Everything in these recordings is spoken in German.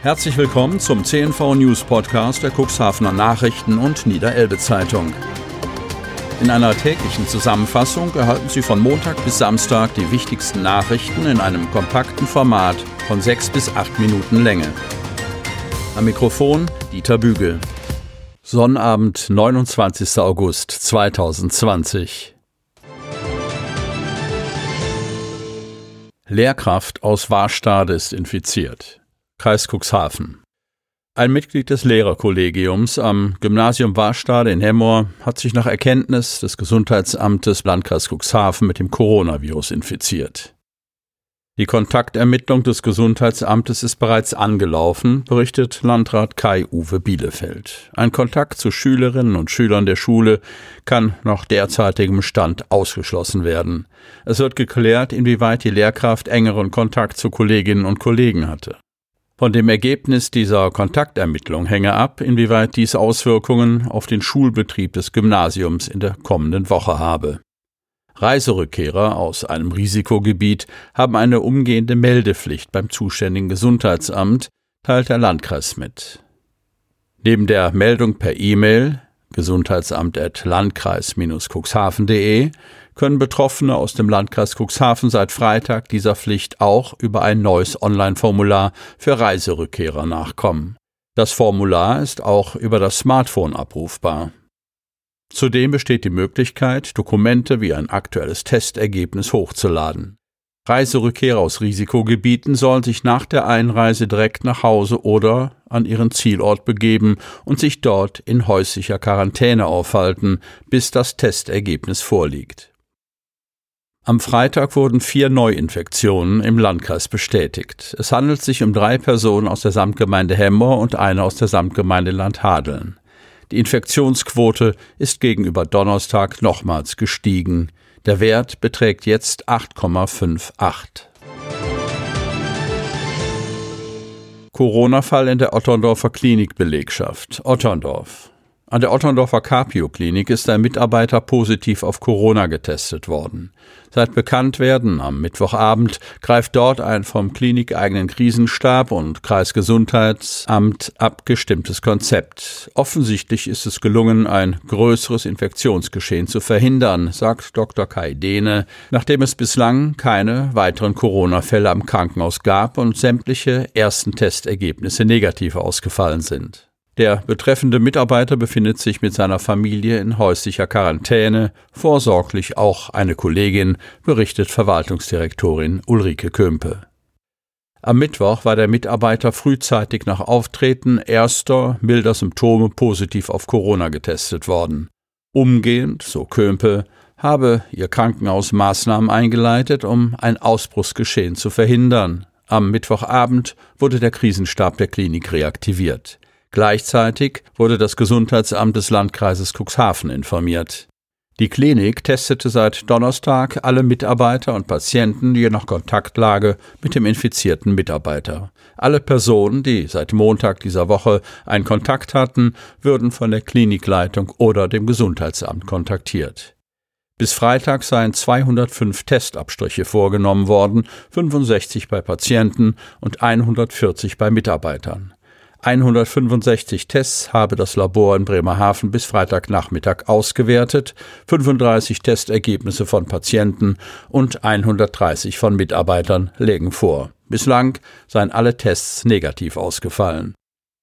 Herzlich willkommen zum CNV News Podcast der Cuxhavener Nachrichten und Niederelbe Zeitung. In einer täglichen Zusammenfassung erhalten Sie von Montag bis Samstag die wichtigsten Nachrichten in einem kompakten Format von sechs bis acht Minuten Länge. Am Mikrofon Dieter Bügel. Sonnabend, 29. August 2020. Lehrkraft aus Warstade ist infiziert. Kreis Cuxhaven. Ein Mitglied des Lehrerkollegiums am Gymnasium Warstade in Hemmoor hat sich nach Erkenntnis des Gesundheitsamtes Landkreis Cuxhaven mit dem Coronavirus infiziert. Die Kontaktermittlung des Gesundheitsamtes ist bereits angelaufen, berichtet Landrat Kai-Uwe Bielefeld. Ein Kontakt zu Schülerinnen und Schülern der Schule kann nach derzeitigem Stand ausgeschlossen werden. Es wird geklärt, inwieweit die Lehrkraft engeren Kontakt zu Kolleginnen und Kollegen hatte. Von dem Ergebnis dieser Kontaktermittlung hänge ab, inwieweit dies Auswirkungen auf den Schulbetrieb des Gymnasiums in der kommenden Woche habe. Reiserückkehrer aus einem Risikogebiet haben eine umgehende Meldepflicht beim zuständigen Gesundheitsamt, teilt der Landkreis mit. Neben der Meldung per E-Mail gesundheitsamt.landkreis-cuxhaven.de können Betroffene aus dem Landkreis Cuxhaven seit Freitag dieser Pflicht auch über ein neues Online-Formular für Reiserückkehrer nachkommen. Das Formular ist auch über das Smartphone abrufbar. Zudem besteht die Möglichkeit, Dokumente wie ein aktuelles Testergebnis hochzuladen. Reiserückkehrer aus Risikogebieten sollen sich nach der Einreise direkt nach Hause oder an ihren Zielort begeben und sich dort in häuslicher Quarantäne aufhalten, bis das Testergebnis vorliegt. Am Freitag wurden vier Neuinfektionen im Landkreis bestätigt. Es handelt sich um drei Personen aus der Samtgemeinde Hemmer und eine aus der Samtgemeinde Landhadeln. Die Infektionsquote ist gegenüber Donnerstag nochmals gestiegen. Der Wert beträgt jetzt 8,58. Corona-Fall in der Otterndorfer Klinikbelegschaft. Otterndorf. An der Otterndorfer Capio-Klinik ist ein Mitarbeiter positiv auf Corona getestet worden. Seit Bekanntwerden am Mittwochabend greift dort ein vom klinikeigenen Krisenstab und Kreisgesundheitsamt abgestimmtes Konzept. Offensichtlich ist es gelungen, ein größeres Infektionsgeschehen zu verhindern, sagt Dr. Kai Dehne, nachdem es bislang keine weiteren Corona-Fälle am Krankenhaus gab und sämtliche ersten Testergebnisse negativ ausgefallen sind. Der betreffende Mitarbeiter befindet sich mit seiner Familie in häuslicher Quarantäne, vorsorglich auch eine Kollegin, berichtet Verwaltungsdirektorin Ulrike Kömpe. Am Mittwoch war der Mitarbeiter frühzeitig nach Auftreten erster milder Symptome positiv auf Corona getestet worden. Umgehend, so Kömpe, habe ihr Krankenhaus Maßnahmen eingeleitet, um ein Ausbruchsgeschehen zu verhindern. Am Mittwochabend wurde der Krisenstab der Klinik reaktiviert. Gleichzeitig wurde das Gesundheitsamt des Landkreises Cuxhaven informiert. Die Klinik testete seit Donnerstag alle Mitarbeiter und Patienten je nach Kontaktlage mit dem infizierten Mitarbeiter. Alle Personen, die seit Montag dieser Woche einen Kontakt hatten, würden von der Klinikleitung oder dem Gesundheitsamt kontaktiert. Bis Freitag seien 205 Testabstriche vorgenommen worden, 65 bei Patienten und 140 bei Mitarbeitern. 165 Tests habe das Labor in Bremerhaven bis Freitagnachmittag ausgewertet, 35 Testergebnisse von Patienten und 130 von Mitarbeitern legen vor. Bislang seien alle Tests negativ ausgefallen.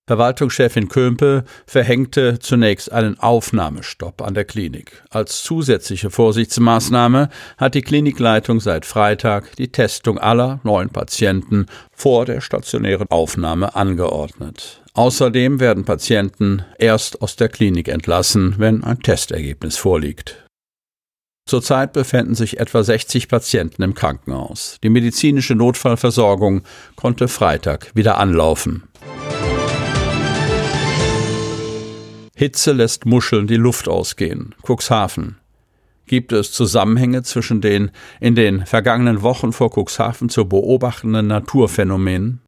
Verwaltungschefin Kömpe verhängte zunächst einen Aufnahmestopp an der Klinik. Als zusätzliche Vorsichtsmaßnahme hat die Klinikleitung seit Freitag die Testung aller neuen Patienten vor der stationären Aufnahme angeordnet. Außerdem werden Patienten erst aus der Klinik entlassen, wenn ein Testergebnis vorliegt. Zurzeit befinden sich etwa 60 Patienten im Krankenhaus. Die medizinische Notfallversorgung konnte Freitag wieder anlaufen. Hitze lässt Muscheln die Luft ausgehen. Cuxhaven. Gibt es Zusammenhänge zwischen den in den vergangenen Wochen vor Cuxhaven zu beobachtenden Naturphänomenen?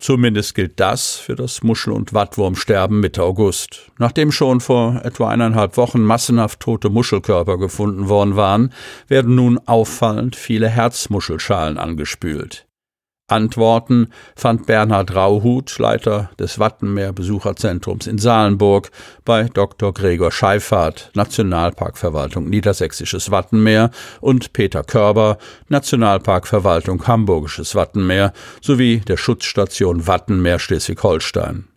Zumindest gilt das für das Muschel- und Wattwurmsterben Mitte August. Nachdem schon vor etwa eineinhalb Wochen massenhaft tote Muschelkörper gefunden worden waren, werden nun auffallend viele Herzmuschelschalen angespült. Antworten fand Bernhard Rauhut, Leiter des Wattenmeer-Besucherzentrums in Salenburg, bei Dr. Gregor Scheifert, Nationalparkverwaltung Niedersächsisches Wattenmeer und Peter Körber, Nationalparkverwaltung Hamburgisches Wattenmeer sowie der Schutzstation Wattenmeer Schleswig-Holstein.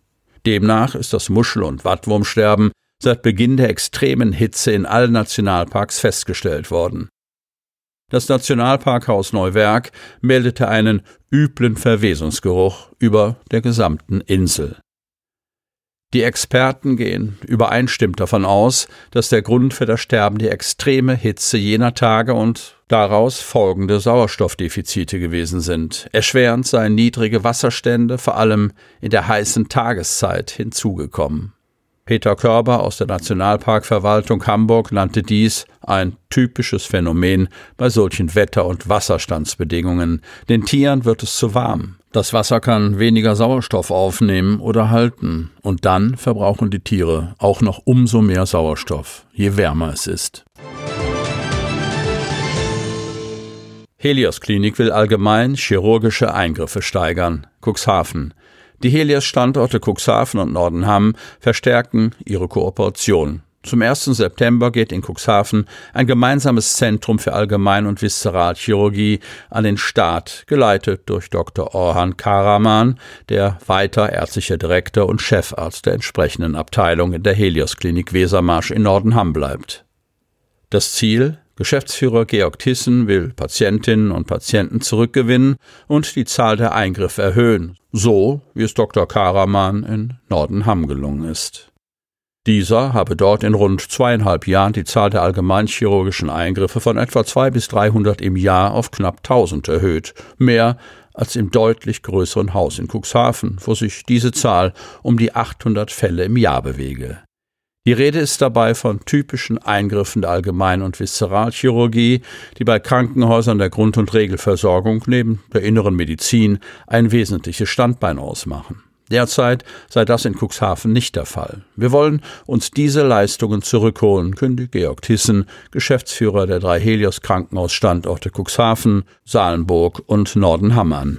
Demnach ist das Muschel- und Wattwurmsterben seit Beginn der extremen Hitze in allen Nationalparks festgestellt worden. Das Nationalparkhaus Neuwerk meldete einen üblen Verwesungsgeruch über der gesamten Insel. Die Experten gehen übereinstimmt davon aus, dass der Grund für das Sterben die extreme Hitze jener Tage und daraus folgende Sauerstoffdefizite gewesen sind. Erschwerend seien niedrige Wasserstände, vor allem in der heißen Tageszeit, hinzugekommen. Peter Körber aus der Nationalparkverwaltung Hamburg nannte dies ein typisches Phänomen bei solchen Wetter- und Wasserstandsbedingungen. Den Tieren wird es zu warm. Das Wasser kann weniger Sauerstoff aufnehmen oder halten, und dann verbrauchen die Tiere auch noch umso mehr Sauerstoff, je wärmer es ist. Helios Klinik will allgemein chirurgische Eingriffe steigern. Cuxhaven. Die Helios-Standorte Cuxhaven und Nordenham verstärken ihre Kooperation. Zum 1. September geht in Cuxhaven ein gemeinsames Zentrum für Allgemein- und Viszeralchirurgie an den Start, geleitet durch Dr. Orhan Karaman, der weiter ärztlicher Direktor und Chefarzt der entsprechenden Abteilung in der Helios Klinik Wesermarsch in Nordenham bleibt. Das Ziel Geschäftsführer Georg Thyssen will Patientinnen und Patienten zurückgewinnen und die Zahl der Eingriffe erhöhen, so wie es Dr. Karaman in Nordenham gelungen ist. Dieser habe dort in rund zweieinhalb Jahren die Zahl der allgemeinchirurgischen Eingriffe von etwa zwei bis dreihundert im Jahr auf knapp tausend erhöht, mehr als im deutlich größeren Haus in Cuxhaven, wo sich diese Zahl um die 800 Fälle im Jahr bewege. Die Rede ist dabei von typischen Eingriffen der Allgemein- und Viszeralchirurgie, die bei Krankenhäusern der Grund- und Regelversorgung neben der inneren Medizin ein wesentliches Standbein ausmachen. Derzeit sei das in Cuxhaven nicht der Fall. Wir wollen uns diese Leistungen zurückholen, kündigt Georg Thyssen, Geschäftsführer der drei Helios Krankenhausstandorte Cuxhaven, Salenburg und Nordenham an.